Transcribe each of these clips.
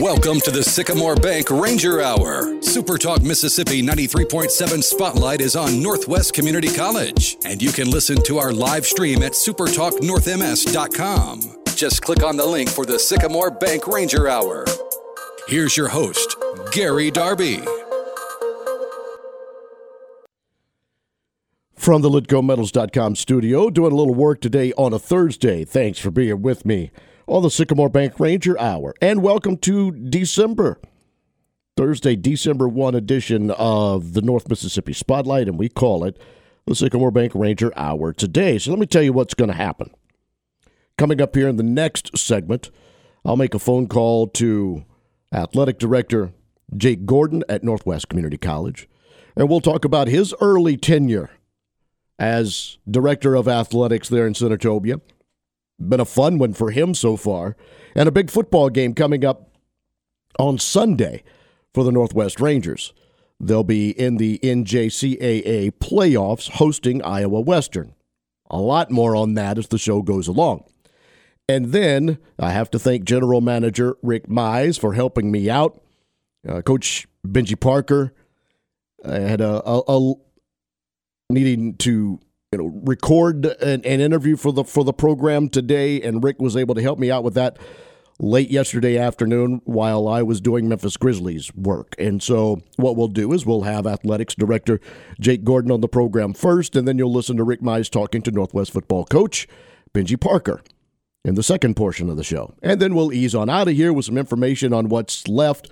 Welcome to the Sycamore Bank Ranger Hour. Super Talk Mississippi 93.7 Spotlight is on Northwest Community College, and you can listen to our live stream at supertalknorthms.com. Just click on the link for the Sycamore Bank Ranger Hour. Here's your host, Gary Darby. From the LitgoMetals.com studio, doing a little work today on a Thursday. Thanks for being with me on the Sycamore Bank Ranger Hour. And welcome to December. Thursday, December 1 edition of the North Mississippi Spotlight, and we call it the Sycamore Bank Ranger Hour today. So let me tell you what's going to happen. Coming up here in the next segment, I'll make a phone call to Athletic Director Jake Gordon at Northwest Community College, and we'll talk about his early tenure as Director of Athletics there in Senatobia been a fun one for him so far. And a big football game coming up on Sunday for the Northwest Rangers. They'll be in the NJCAA playoffs hosting Iowa Western. A lot more on that as the show goes along. And then I have to thank General Manager Rick Mize for helping me out. Uh, Coach Benji Parker I had a, a, a needing to you know record an, an, interview for the for the program today, and Rick was able to help me out with that late yesterday afternoon while I was doing Memphis Grizzlies work. And so what we'll do is we'll have athletics director Jake Gordon on the program first, and then you'll listen to Rick Mize talking to Northwest football coach Benji Parker in the second portion of the show. And then we'll ease on out of here with some information on what's left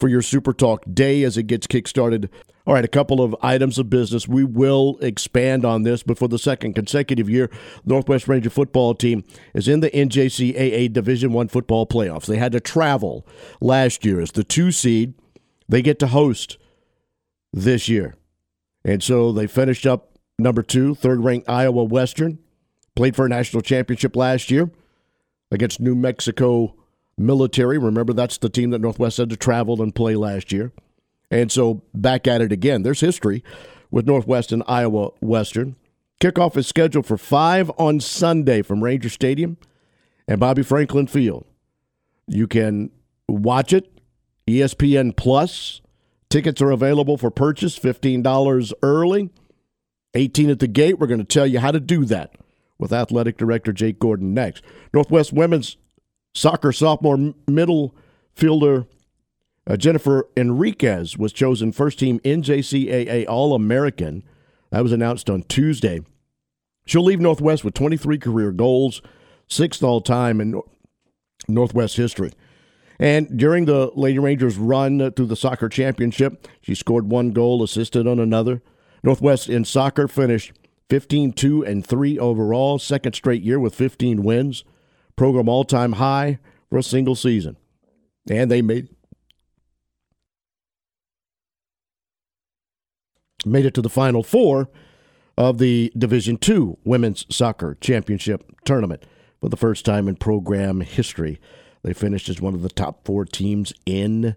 for your Super Talk day as it gets kickstarted all right, a couple of items of business. We will expand on this, but for the second consecutive year, Northwest Ranger football team is in the NJCAA Division One football playoffs. They had to travel last year as the two seed. They get to host this year, and so they finished up number two, third ranked Iowa Western. Played for a national championship last year against New Mexico Military. Remember, that's the team that Northwest had to travel and play last year. And so back at it again. There's history with Northwest and Iowa Western. Kickoff is scheduled for 5 on Sunday from Ranger Stadium and Bobby Franklin Field. You can watch it, ESPN Plus. Tickets are available for purchase, $15 early, 18 at the gate. We're going to tell you how to do that with Athletic Director Jake Gordon next. Northwest Women's Soccer sophomore middle fielder uh, Jennifer Enriquez was chosen first team NJCAA All American. That was announced on Tuesday. She'll leave Northwest with 23 career goals, sixth all time in Northwest history. And during the Lady Rangers' run through the soccer championship, she scored one goal, assisted on another. Northwest in soccer finished 15 2 and 3 overall, second straight year with 15 wins. Program all time high for a single season. And they made made it to the final four of the Division Two Women's Soccer Championship Tournament for the first time in program history. They finished as one of the top four teams in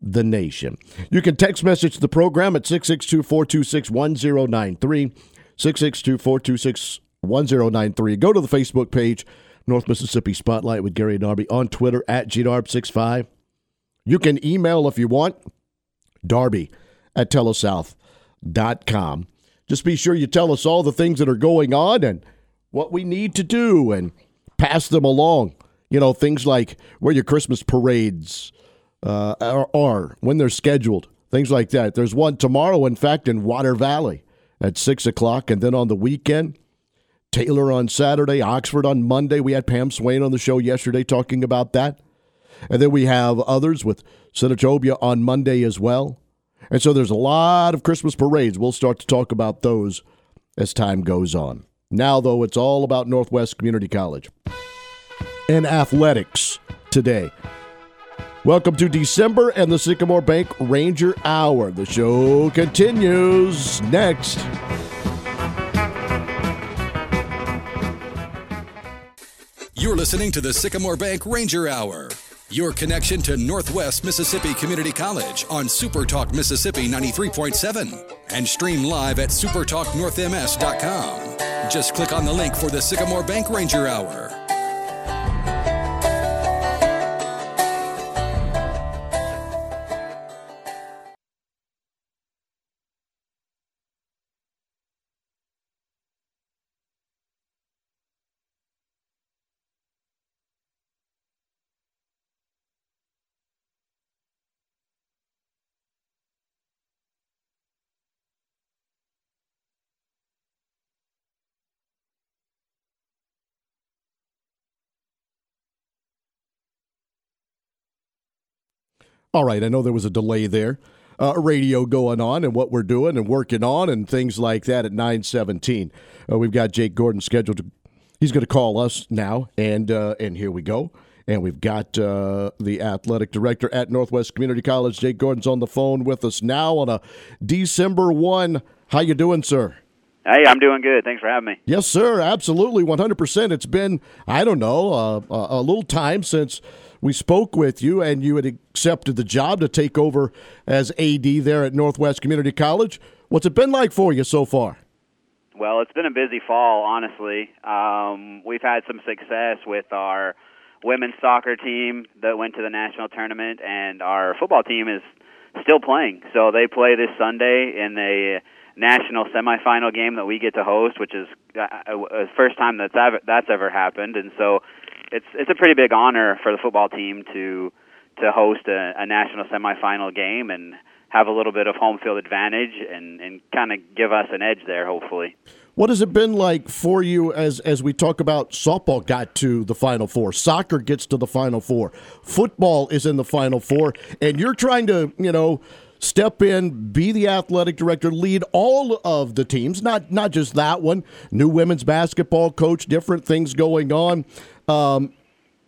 the nation. You can text message the program at 662 426 1093. 662 426 1093. Go to the Facebook page, North Mississippi Spotlight with Gary Darby, on Twitter at GDarb65. You can email if you want, Darby at telesouth com. Just be sure you tell us all the things that are going on and what we need to do and pass them along. You know, things like where your Christmas parades uh, are, are, when they're scheduled, things like that. There's one tomorrow, in fact, in Water Valley at 6 o'clock. And then on the weekend, Taylor on Saturday, Oxford on Monday. We had Pam Swain on the show yesterday talking about that. And then we have others with Senatobia on Monday as well. And so there's a lot of Christmas parades. We'll start to talk about those as time goes on. Now, though, it's all about Northwest Community College and athletics today. Welcome to December and the Sycamore Bank Ranger Hour. The show continues next. You're listening to the Sycamore Bank Ranger Hour. Your connection to Northwest Mississippi Community College on SuperTalk Mississippi 93.7 and stream live at supertalknorthms.com. Just click on the link for the Sycamore Bank Ranger Hour. All right, I know there was a delay there. Uh, radio going on and what we're doing and working on and things like that at 917. Uh, we've got Jake Gordon scheduled to he's going to call us now and uh, and here we go. And we've got uh, the athletic director at Northwest Community College, Jake Gordon's on the phone with us now on a December 1. How you doing, sir? Hey, I'm doing good. Thanks for having me. Yes, sir. Absolutely, 100%. It's been, I don't know, uh, a little time since we spoke with you and you had accepted the job to take over as AD there at Northwest Community College. What's it been like for you so far? Well, it's been a busy fall, honestly. Um, we've had some success with our – women's soccer team that went to the national tournament, and our football team is still playing. So they play this Sunday in a national semifinal game that we get to host, which is uh, uh, first time that's ever, that's ever happened. And so it's it's a pretty big honor for the football team to to host a, a national semifinal game and have a little bit of home field advantage and and kind of give us an edge there, hopefully. What has it been like for you as as we talk about softball got to the final four, soccer gets to the final four, football is in the final four, and you're trying to, you know, step in, be the athletic director, lead all of the teams, not not just that one. New women's basketball coach, different things going on. Um,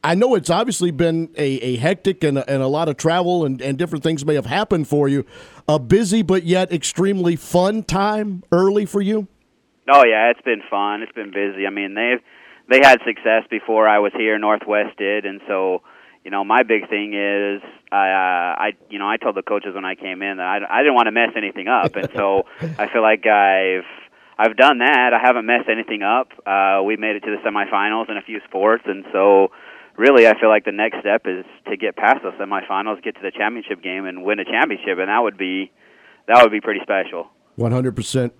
I know it's obviously been a, a hectic and a, and a lot of travel and, and different things may have happened for you. A busy but yet extremely fun time early for you. Oh yeah, it's been fun. It's been busy. I mean, they've they had success before I was here. Northwest did, and so you know, my big thing is I uh, I you know I told the coaches when I came in that I I didn't want to mess anything up, and so I feel like I've I've done that. I haven't messed anything up. Uh, we made it to the semifinals in a few sports, and so really I feel like the next step is to get past those semifinals, get to the championship game, and win a championship, and that would be that would be pretty special. One hundred percent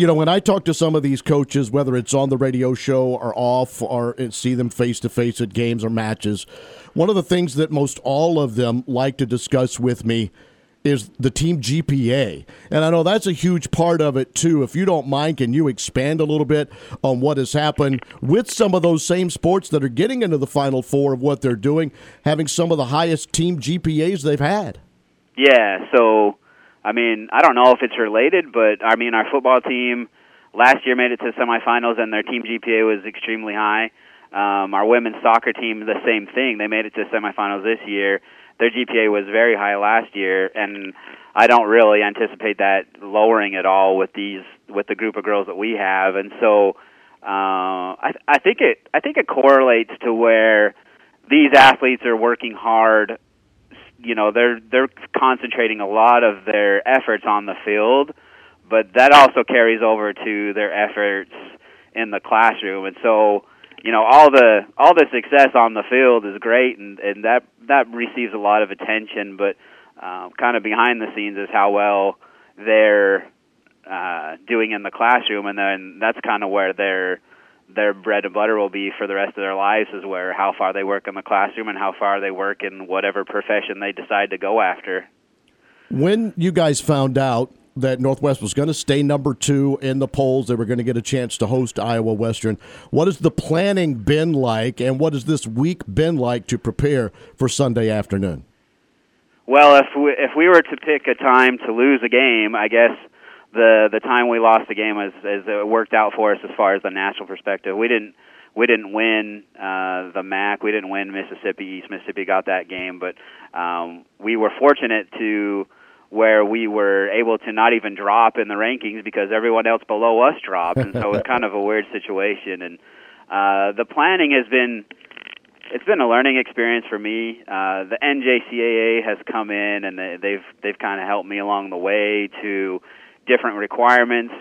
you know, when I talk to some of these coaches, whether it's on the radio show or off, or see them face to face at games or matches, one of the things that most all of them like to discuss with me is the team GPA. And I know that's a huge part of it too. If you don't mind, can you expand a little bit on what has happened with some of those same sports that are getting into the final four of what they're doing, having some of the highest team GPAs they've had? Yeah, so I mean, I don't know if it's related, but I mean, our football team last year made it to semifinals, and their team GPA was extremely high. Um, our women's soccer team, the same thing. They made it to semifinals this year. Their GPA was very high last year, and I don't really anticipate that lowering at all with these with the group of girls that we have. And so, uh, I, I think it I think it correlates to where these athletes are working hard you know they're they're concentrating a lot of their efforts on the field, but that also carries over to their efforts in the classroom, and so you know all the all the success on the field is great, and and that that receives a lot of attention, but uh, kind of behind the scenes is how well they're uh, doing in the classroom, and then that's kind of where they're their bread and butter will be for the rest of their lives is where how far they work in the classroom and how far they work in whatever profession they decide to go after. When you guys found out that Northwest was going to stay number two in the polls, they were going to get a chance to host Iowa Western. What has the planning been like, and what has this week been like to prepare for Sunday afternoon? Well, if we, if we were to pick a time to lose a game, I guess the the time we lost the game as as it worked out for us as far as the national perspective. We didn't we didn't win uh, the MAC. We didn't win Mississippi. East Mississippi got that game, but um, we were fortunate to where we were able to not even drop in the rankings because everyone else below us dropped, and so it was kind of a weird situation. And uh, the planning has been it's been a learning experience for me. Uh, the NJCAA has come in and they, they've they've kind of helped me along the way to different requirements.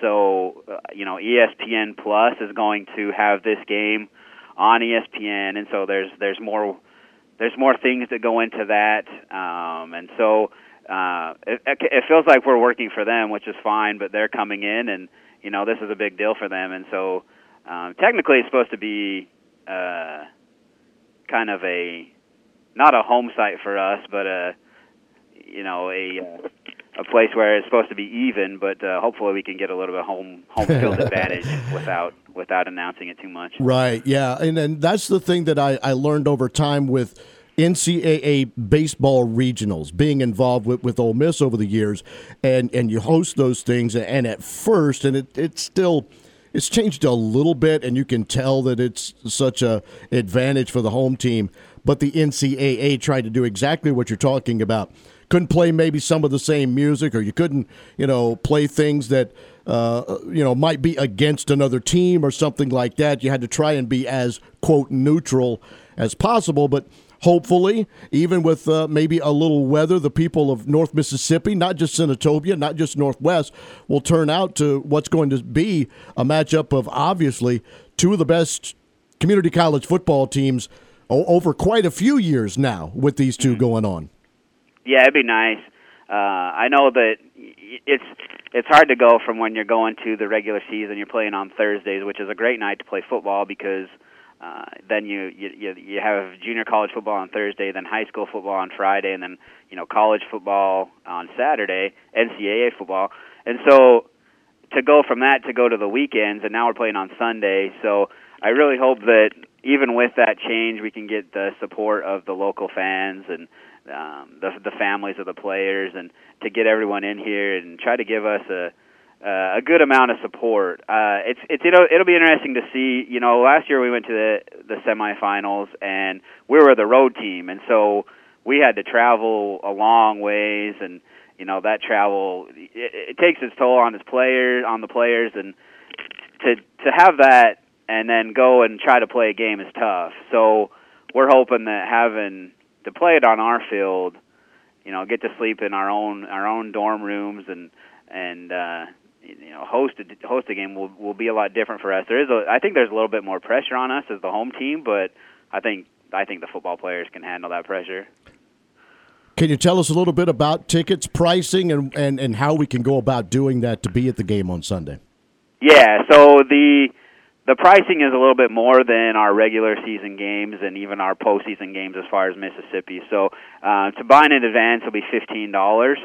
So, uh, you know, ESPN Plus is going to have this game on ESPN, and so there's there's more there's more things that go into that, um, and so uh, it, it feels like we're working for them, which is fine. But they're coming in, and you know, this is a big deal for them, and so um, technically it's supposed to be uh, kind of a not a home site for us, but a you know a uh, a place where it's supposed to be even, but uh, hopefully we can get a little bit home home field advantage without without announcing it too much. Right. Yeah, and and that's the thing that I I learned over time with NCAA baseball regionals, being involved with, with Ole Miss over the years, and, and you host those things, and at first, and it, it's still it's changed a little bit, and you can tell that it's such a advantage for the home team. But the NCAA tried to do exactly what you're talking about. Couldn't play maybe some of the same music, or you couldn't, you know, play things that uh, you know might be against another team or something like that. You had to try and be as quote neutral as possible, but hopefully, even with uh, maybe a little weather, the people of North Mississippi, not just Senatobia, not just Northwest, will turn out to what's going to be a matchup of obviously two of the best community college football teams over quite a few years now with these 2 mm-hmm. going on. Yeah, it'd be nice. Uh, I know that it's it's hard to go from when you're going to the regular season. You're playing on Thursdays, which is a great night to play football because uh, then you, you you have junior college football on Thursday, then high school football on Friday, and then you know college football on Saturday, NCAA football, and so to go from that to go to the weekends, and now we're playing on Sunday. So I really hope that even with that change, we can get the support of the local fans and um, the the families of the players, and to get everyone in here and try to give us a uh, a good amount of support. Uh, it's it's it'll it'll be interesting to see. You know, last year we went to the the semifinals and we were the road team, and so we had to travel a long ways, and you know that travel it, it takes its toll on his players on the players, and to to have that and then go and try to play a game is tough. So we're hoping that having to play it on our field, you know, get to sleep in our own our own dorm rooms and and uh, you know host a host a game will will be a lot different for us. There is a I think there's a little bit more pressure on us as the home team, but I think I think the football players can handle that pressure. Can you tell us a little bit about tickets, pricing, and, and, and how we can go about doing that to be at the game on Sunday? Yeah, so the the pricing is a little bit more than our regular season games and even our postseason games as far as Mississippi. So uh, to buy in advance will be fifteen dollars,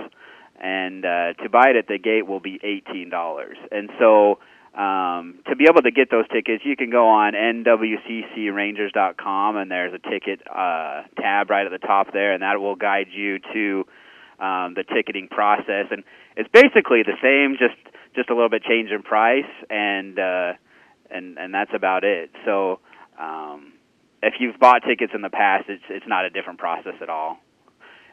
and uh, to buy it at the gate will be eighteen dollars. And so um, to be able to get those tickets, you can go on nwccrangers.com and there's a ticket uh, tab right at the top there, and that will guide you to um, the ticketing process. And it's basically the same, just just a little bit change in price and. Uh, and and that's about it. So um, if you've bought tickets in the past, it's it's not a different process at all.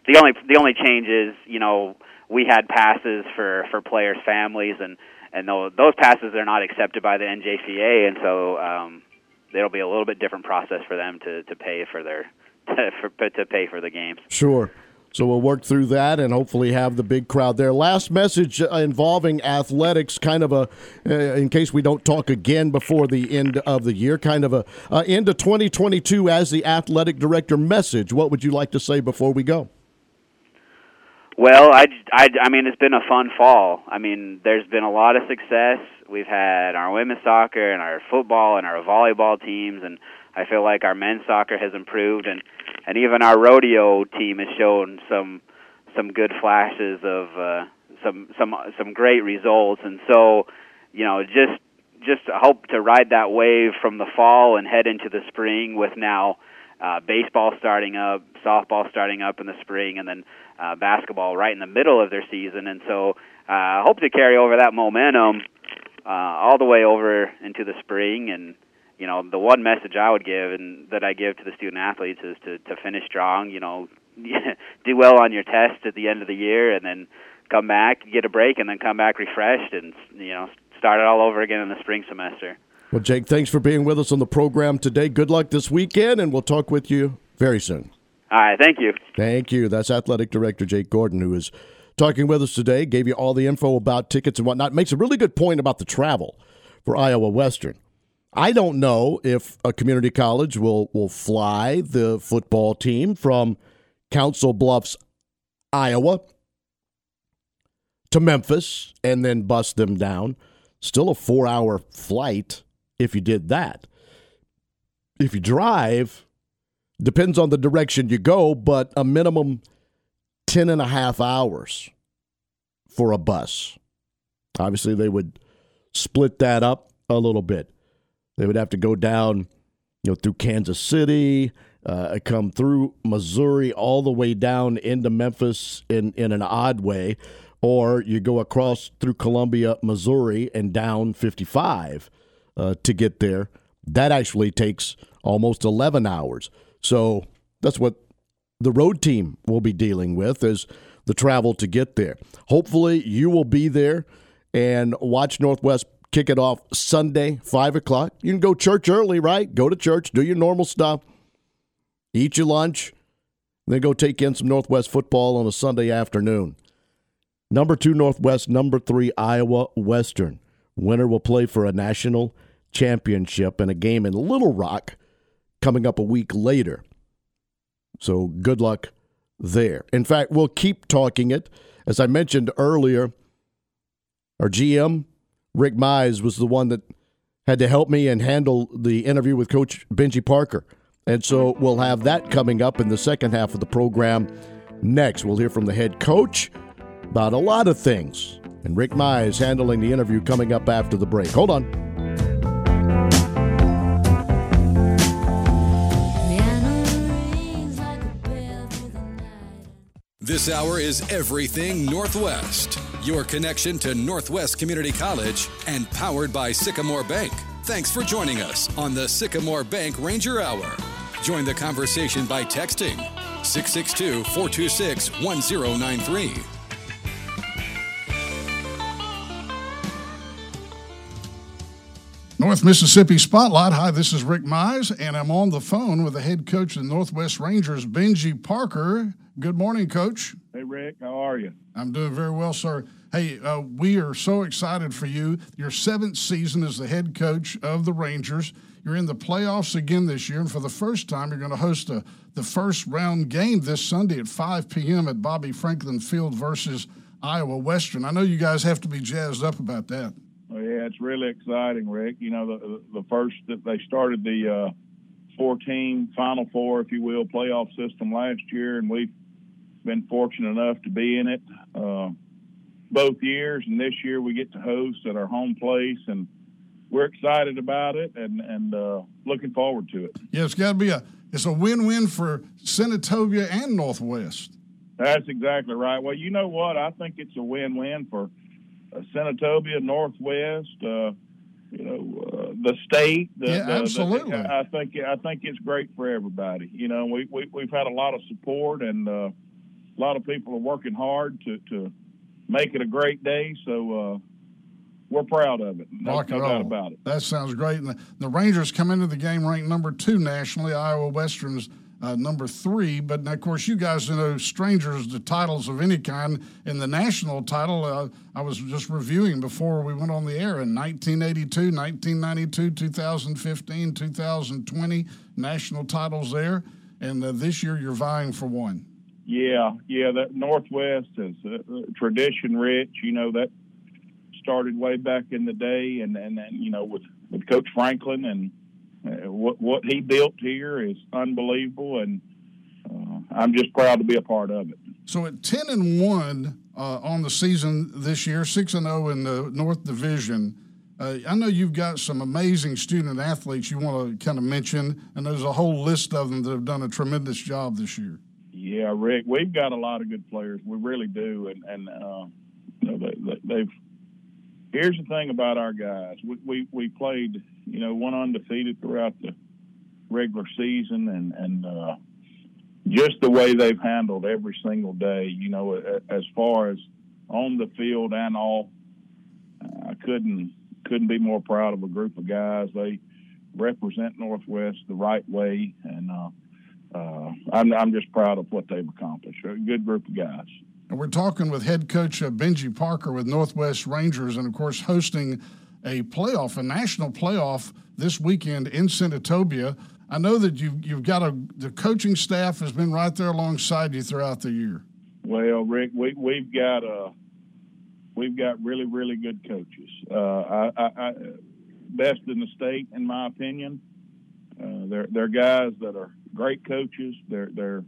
The only the only change is you know we had passes for for players' families and and those those passes are not accepted by the NJCA, and so um, it'll be a little bit different process for them to to pay for their to, for, to pay for the games. Sure. So we'll work through that and hopefully have the big crowd there. Last message uh, involving athletics, kind of a, uh, in case we don't talk again before the end of the year, kind of a uh, end of 2022 as the athletic director message. What would you like to say before we go? Well, I, I, I mean, it's been a fun fall. I mean, there's been a lot of success. We've had our women's soccer and our football and our volleyball teams, and I feel like our men's soccer has improved, and and even our rodeo team has shown some some good flashes of uh, some some some great results. And so, you know, just just hope to ride that wave from the fall and head into the spring with now uh, baseball starting up, softball starting up in the spring, and then uh, basketball right in the middle of their season. And so, uh, hope to carry over that momentum uh, all the way over into the spring and you know the one message I would give and that I give to the student athletes is to to finish strong. You know, do well on your test at the end of the year, and then come back, get a break, and then come back refreshed, and you know start it all over again in the spring semester. Well, Jake, thanks for being with us on the program today. Good luck this weekend, and we'll talk with you very soon. All right, thank you. Thank you. That's Athletic Director Jake Gordon, who is talking with us today. Gave you all the info about tickets and whatnot. Makes a really good point about the travel for Iowa Western. I don't know if a community college will will fly the football team from Council Bluffs, Iowa, to Memphis and then bus them down. Still a four hour flight if you did that. If you drive, depends on the direction you go, but a minimum 10 and a half hours for a bus. Obviously, they would split that up a little bit. They would have to go down, you know, through Kansas City, uh, come through Missouri all the way down into Memphis in, in an odd way, or you go across through Columbia, Missouri, and down 55 uh, to get there. That actually takes almost 11 hours. So that's what the road team will be dealing with is the travel to get there. Hopefully, you will be there and watch Northwest kick it off Sunday, 5 o'clock. You can go church early, right? Go to church, do your normal stuff eat your lunch, then go take in some Northwest football on a Sunday afternoon. Number two, Northwest. Number three, Iowa Western. Winner will play for a national championship and a game in Little Rock coming up a week later. So good luck there. In fact, we'll keep talking it. As I mentioned earlier, our GM, Rick Mize, was the one that had to help me and handle the interview with Coach Benji Parker. And so we'll have that coming up in the second half of the program. Next, we'll hear from the head coach about a lot of things. And Rick Mize handling the interview coming up after the break. Hold on. This hour is Everything Northwest, your connection to Northwest Community College and powered by Sycamore Bank. Thanks for joining us on the Sycamore Bank Ranger Hour. Join the conversation by texting 662 426 1093. North Mississippi Spotlight. Hi, this is Rick Mize, and I'm on the phone with the head coach of the Northwest Rangers, Benji Parker. Good morning, Coach. Hey, Rick. How are you? I'm doing very well, sir. Hey, uh, we are so excited for you. Your seventh season as the head coach of the Rangers. You're in the playoffs again this year, and for the first time, you're going to host a, the first round game this Sunday at 5 p.m. at Bobby Franklin Field versus Iowa Western. I know you guys have to be jazzed up about that. Oh, yeah, it's really exciting, Rick. You know, the the first that they started the uh, 14 Final Four, if you will, playoff system last year, and we've been fortunate enough to be in it uh, both years. And this year we get to host at our home place, and we're excited about it and and uh, looking forward to it. Yeah, it's got to be a it's a win-win for Senatobia and Northwest. That's exactly right. Well, you know what? I think it's a win-win for uh, Senatobia, Northwest. Uh, you know, uh, the state. The, yeah, the, absolutely. The, I think I think it's great for everybody. You know, we, we we've had a lot of support and uh, a lot of people are working hard to to make it a great day. So uh, we're proud of it. No, no doubt about it. That sounds great. And the, the, Rangers come into the game ranked number two nationally. Iowa Western's uh, number three. But of course, you guys are no strangers to titles of any kind. In the national title, uh, I was just reviewing before we went on the air in 1982, 1992, 2015, 2020, national titles there. And uh, this year, you're vying for one. Yeah, yeah. That Northwest is uh, tradition rich. You know that started way back in the day, and and, and you know with with Coach Franklin and uh, what what he built here is unbelievable, and uh, I'm just proud to be a part of it. So at ten and one uh, on the season this year, six and zero in the North Division. Uh, I know you've got some amazing student athletes you want to kind of mention, and there's a whole list of them that have done a tremendous job this year. Yeah, Rick, we've got a lot of good players. We really do, and and uh, you know, they, they've here's the thing about our guys. We, we, we played, you know, one undefeated throughout the regular season, and and uh, just the way they've handled every single day. You know, as far as on the field and all, I couldn't couldn't be more proud of a group of guys. They represent Northwest the right way, and uh, uh, I'm I'm just proud of what they've accomplished. A good group of guys. And we're talking with head coach uh, Benji Parker with Northwest Rangers, and of course, hosting a playoff, a national playoff this weekend in Senatobia. I know that you've, you've got a, the coaching staff has been right there alongside you throughout the year. Well, Rick, we, we've got uh, we've got really, really good coaches. Uh, I, I, I, best in the state, in my opinion. Uh, they're they're guys that are great coaches. They're they're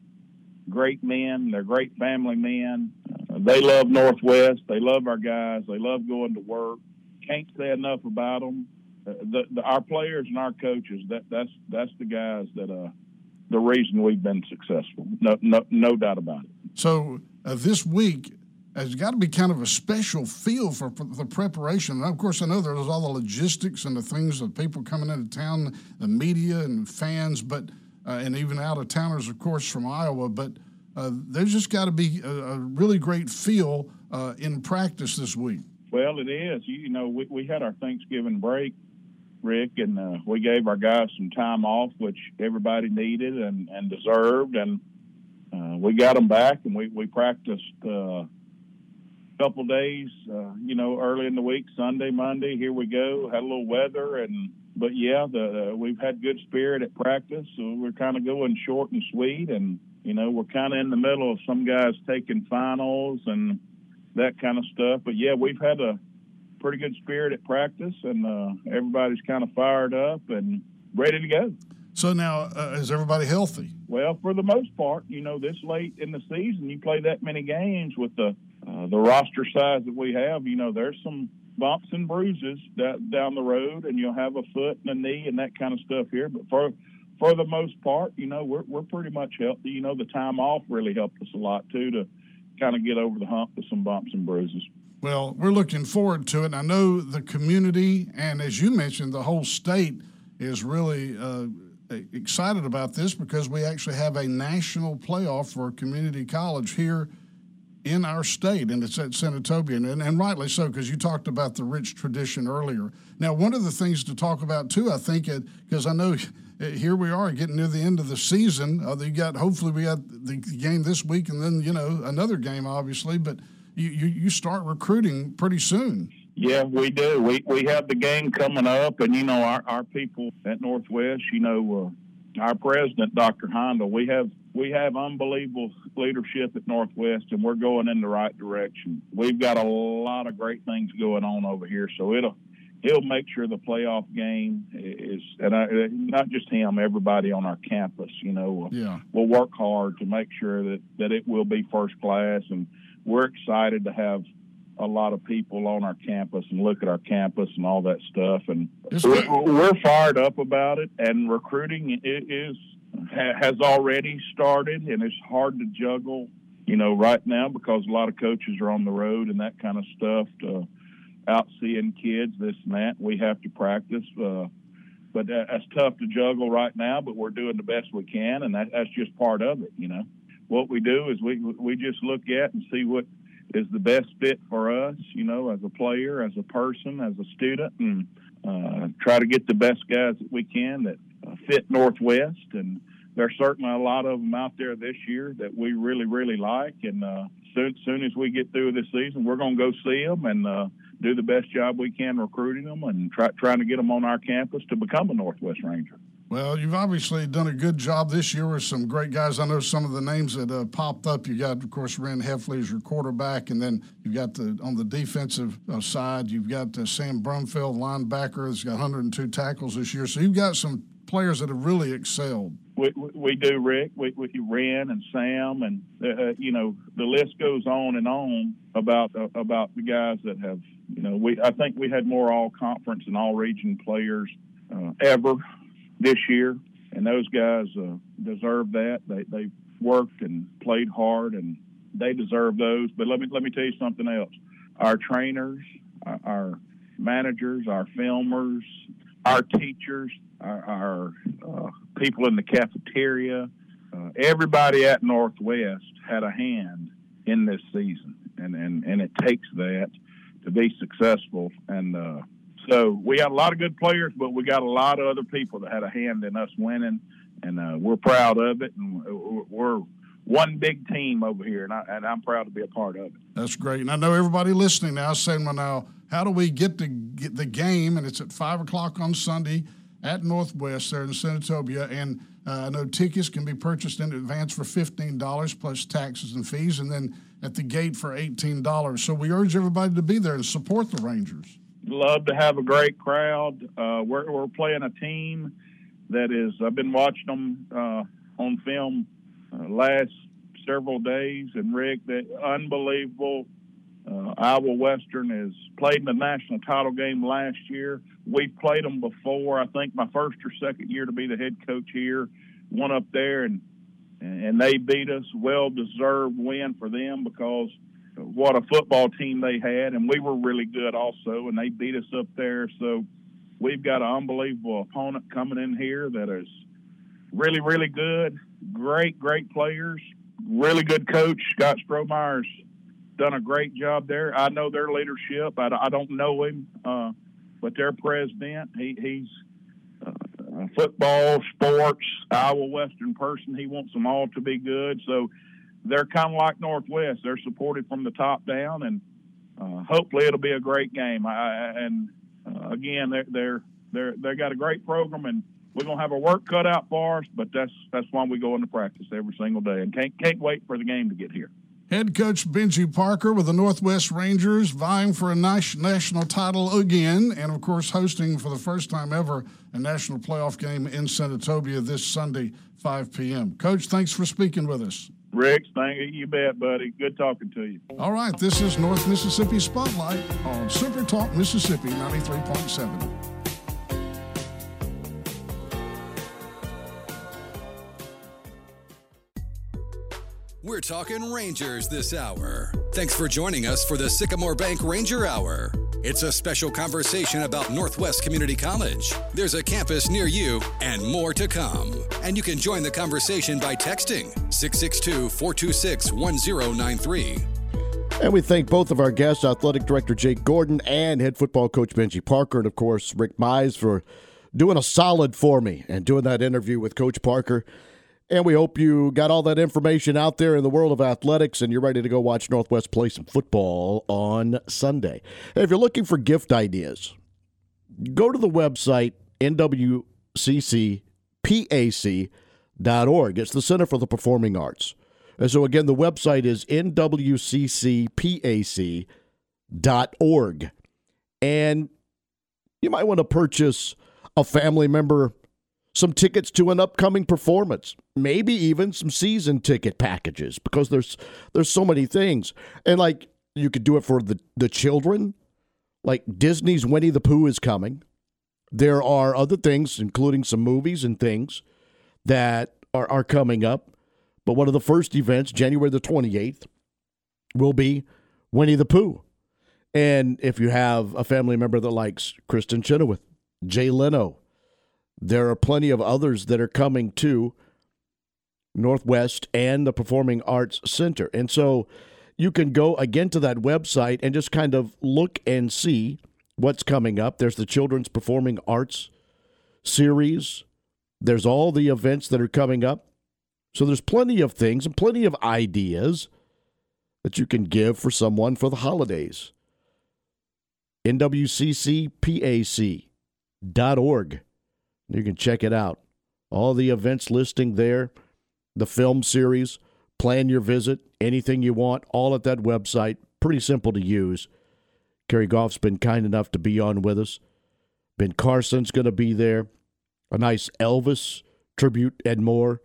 great men. They're great family men. Uh, they love Northwest. They love our guys. They love going to work. Can't say enough about them. Uh, the, the, our players and our coaches. That that's that's the guys that uh the reason we've been successful. No, no, no doubt about it. So uh, this week has got to be kind of a special feel for, for the preparation. And of course, I know there's all the logistics and the things of people coming into town, the media and fans, but uh, and even out of towners, of course, from Iowa. But uh, there's just got to be a, a, really great feel uh, in practice this week. Well, it is. You know, we, we had our Thanksgiving break, Rick, and uh, we gave our guys some time off, which everybody needed and, and deserved. And uh, we got them back, and we, we practiced uh, couple days, uh, you know, early in the week, Sunday, Monday. Here we go. Had a little weather, and but yeah, the uh, we've had good spirit at practice. So we're kind of going short and sweet, and you know, we're kind of in the middle of some guys taking finals and that kind of stuff. But yeah, we've had a pretty good spirit at practice, and uh, everybody's kind of fired up and ready to go. So now, uh, is everybody healthy? Well, for the most part, you know, this late in the season, you play that many games with the uh, the roster size that we have, you know, there's some bumps and bruises that, down the road, and you'll have a foot and a knee and that kind of stuff here. But for for the most part, you know, we're we're pretty much healthy. You know, the time off really helped us a lot too to kind of get over the hump with some bumps and bruises. Well, we're looking forward to it. I know the community and, as you mentioned, the whole state is really uh, excited about this because we actually have a national playoff for community college here in our state, and it's at Senatobia, and, and rightly so, because you talked about the rich tradition earlier. Now, one of the things to talk about too, I think, because I know here we are getting near the end of the season. Uh, you got hopefully we got the game this week, and then you know another game, obviously, but you, you, you start recruiting pretty soon. Yeah, we do. We we have the game coming up, and you know our our people at Northwest, you know. Uh, our president, Dr. Heindl, we have we have unbelievable leadership at Northwest, and we're going in the right direction. We've got a lot of great things going on over here, so it'll he'll make sure the playoff game is, and I, not just him, everybody on our campus. You know, yeah. we'll work hard to make sure that that it will be first class, and we're excited to have a lot of people on our campus and look at our campus and all that stuff. And we're, we're, fired up about it. And recruiting is has already started, and it's hard to juggle, you know, right now because a lot of coaches are on the road and that kind of stuff. To, out seeing kids, this and that. We have to practice. Uh, but that's tough to juggle right now. But we're doing the best we can, and that, that's just part of it. You know, what we do is we we just look at and see what is the best fit for us. You know, as a player, as a person, as a student, and uh, try to get the best guys that we can that fit Northwest. And there's certainly a lot of them out there this year that we really, really like. And uh, soon, soon as we get through this season, we're going to go see them and uh, do the best job we can recruiting them and try, trying to get them on our campus to become a Northwest Ranger. Well, you've obviously done a good job this year with some great guys. I know some of the names that uh, popped up. You got, of course, Ren Heffley as your quarterback, and then you've got the on the defensive uh, side. You've got uh, Sam Brumfield, linebacker, that's got 102 tackles this year. So you've got some players that have really excelled. We, we do, Rick. We, we Ren and Sam, and uh, uh, you know the list goes on and on about uh, about the guys that have. You know, we I think we had more all conference and all region players ever this year, and those guys uh, deserve that. They they worked and played hard, and they deserve those. But let me let me tell you something else. Our trainers, our managers, our filmers, our teachers, our, our uh, people in the cafeteria, uh, everybody at Northwest had a hand in this season, and and and it takes that to be successful. And uh, so we got a lot of good players, but we got a lot of other people that had a hand in us winning, and uh, we're proud of it. And we're one big team over here, and, I, and I'm proud to be a part of it. That's great. And I know everybody listening now is saying, well, now, how do we get to get the game? And it's at 5 o'clock on Sunday at Northwest there in Senatobia. And uh, I know tickets can be purchased in advance for $15 plus taxes and fees, and then at the gate for $18. So we urge everybody to be there and support the Rangers love to have a great crowd. Uh, we're, we're playing a team that is, I've been watching them uh, on film uh, last several days, and Rick, that unbelievable. Uh, Iowa Western has played in the national title game last year. We've played them before. I think my first or second year to be the head coach here. one up there, and and they beat us. Well deserved win for them because what a football team they had, and we were really good also, and they beat us up there. So we've got an unbelievable opponent coming in here that is really, really good. Great, great players. Really good coach. Scott Strohmeier's done a great job there. I know their leadership. I, I don't know him, uh, but their president, he, he's uh, a football, sports, Iowa Western person. He wants them all to be good. So they're kind of like Northwest. They're supported from the top down, and uh, hopefully it'll be a great game. I, and uh, again, they're they're they're they got a great program, and we're gonna have our work cut out for us. But that's that's why we go into practice every single day, and can't can't wait for the game to get here. Head coach Benji Parker with the Northwest Rangers vying for a national title again, and of course hosting for the first time ever a national playoff game in Senatobia this Sunday, 5 p.m. Coach, thanks for speaking with us. Rick, thank you. You bet, buddy. Good talking to you. All right, this is North Mississippi Spotlight on Super Talk Mississippi 93.7. We're talking Rangers this hour. Thanks for joining us for the Sycamore Bank Ranger Hour. It's a special conversation about Northwest Community College. There's a campus near you and more to come. And you can join the conversation by texting 662 426 1093. And we thank both of our guests, Athletic Director Jake Gordon and head football coach Benji Parker, and of course, Rick Mize for doing a solid for me and doing that interview with Coach Parker. And we hope you got all that information out there in the world of athletics and you're ready to go watch Northwest play some football on Sunday. If you're looking for gift ideas, go to the website nwccpac.org. It's the Center for the Performing Arts. And so, again, the website is nwccpac.org. And you might want to purchase a family member some tickets to an upcoming performance, maybe even some season ticket packages because there's there's so many things. And like you could do it for the the children. Like Disney's Winnie the Pooh is coming. There are other things including some movies and things that are are coming up. But one of the first events, January the 28th, will be Winnie the Pooh. And if you have a family member that likes Kristin Chenoweth, Jay Leno, there are plenty of others that are coming to Northwest and the Performing Arts Center. And so you can go again to that website and just kind of look and see what's coming up. There's the Children's Performing Arts series, there's all the events that are coming up. So there's plenty of things and plenty of ideas that you can give for someone for the holidays. NWCCPAC.org. You can check it out. All the events listing there, the film series, plan your visit, anything you want, all at that website. Pretty simple to use. Kerry Goff's been kind enough to be on with us. Ben Carson's going to be there. A nice Elvis tribute and more.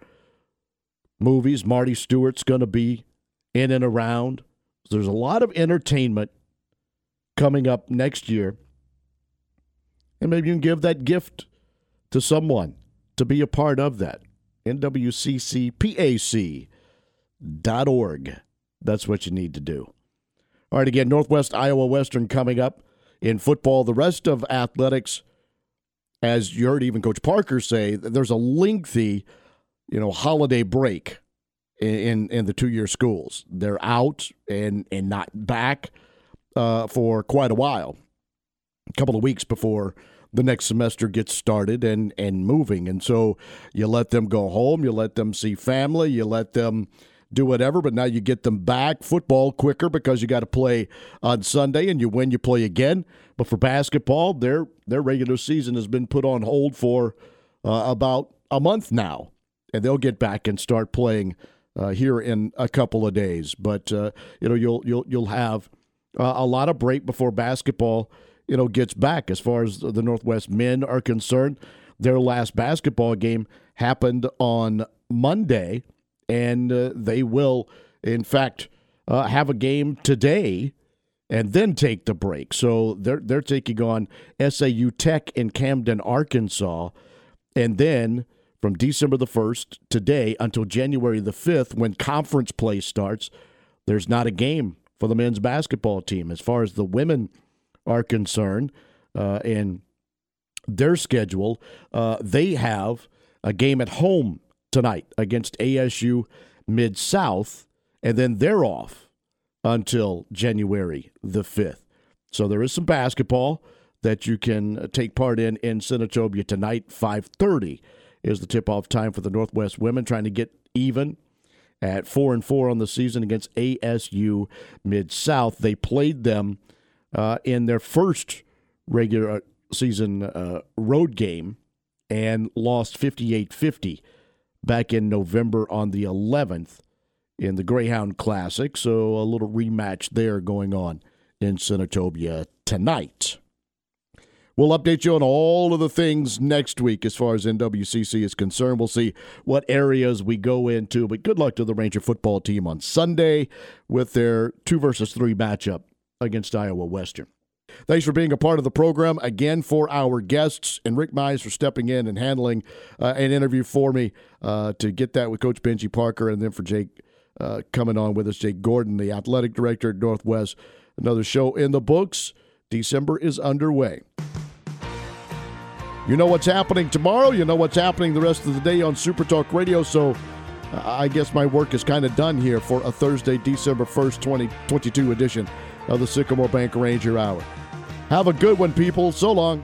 Movies. Marty Stuart's going to be in and around. There's a lot of entertainment coming up next year. And maybe you can give that gift to someone to be a part of that. NWCCPAC.org. That's what you need to do. All right, again, Northwest Iowa Western coming up in football. The rest of athletics, as you heard even Coach Parker say, there's a lengthy, you know, holiday break in in the two year schools. They're out and and not back uh, for quite a while, a couple of weeks before the next semester gets started and and moving. And so you let them go home, you let them see family, you let them do whatever, but now you get them back football quicker because you got to play on Sunday and you win, you play again. But for basketball, their their regular season has been put on hold for uh, about a month now, and they'll get back and start playing uh, here in a couple of days. But uh, you know you'll you'll you'll have uh, a lot of break before basketball you know, gets back as far as the Northwest men are concerned. Their last basketball game happened on Monday, and uh, they will, in fact, uh, have a game today and then take the break. So they're they're taking on SAU Tech in Camden, Arkansas, and then from December the 1st, today, until January the 5th, when conference play starts, there's not a game for the men's basketball team. As far as the women are concerned, uh, their schedule, uh, they have a game at home tonight against ASU Mid South, and then they're off until January the 5th. So there is some basketball that you can take part in in Senatobia tonight, 5:30 is the tip-off time for the Northwest women trying to get even at 4 and 4 on the season against ASU Mid South. They played them uh, in their first regular season uh, road game and lost 58-50 back in November on the 11th in the Greyhound Classic. So a little rematch there going on in Senatobia tonight. We'll update you on all of the things next week as far as NWCC is concerned. We'll see what areas we go into. But good luck to the Ranger football team on Sunday with their two versus three matchup against Iowa Western. Thanks for being a part of the program. Again, for our guests, and Rick Mize for stepping in and handling uh, an interview for me uh, to get that with Coach Benji Parker, and then for Jake uh, coming on with us, Jake Gordon, the athletic director at Northwest. Another show in the books. December is underway. You know what's happening tomorrow. You know what's happening the rest of the day on Super Talk Radio. So uh, I guess my work is kind of done here for a Thursday, December 1st, 2022 edition of the Sycamore Bank Ranger Hour. Have a good one, people. So long.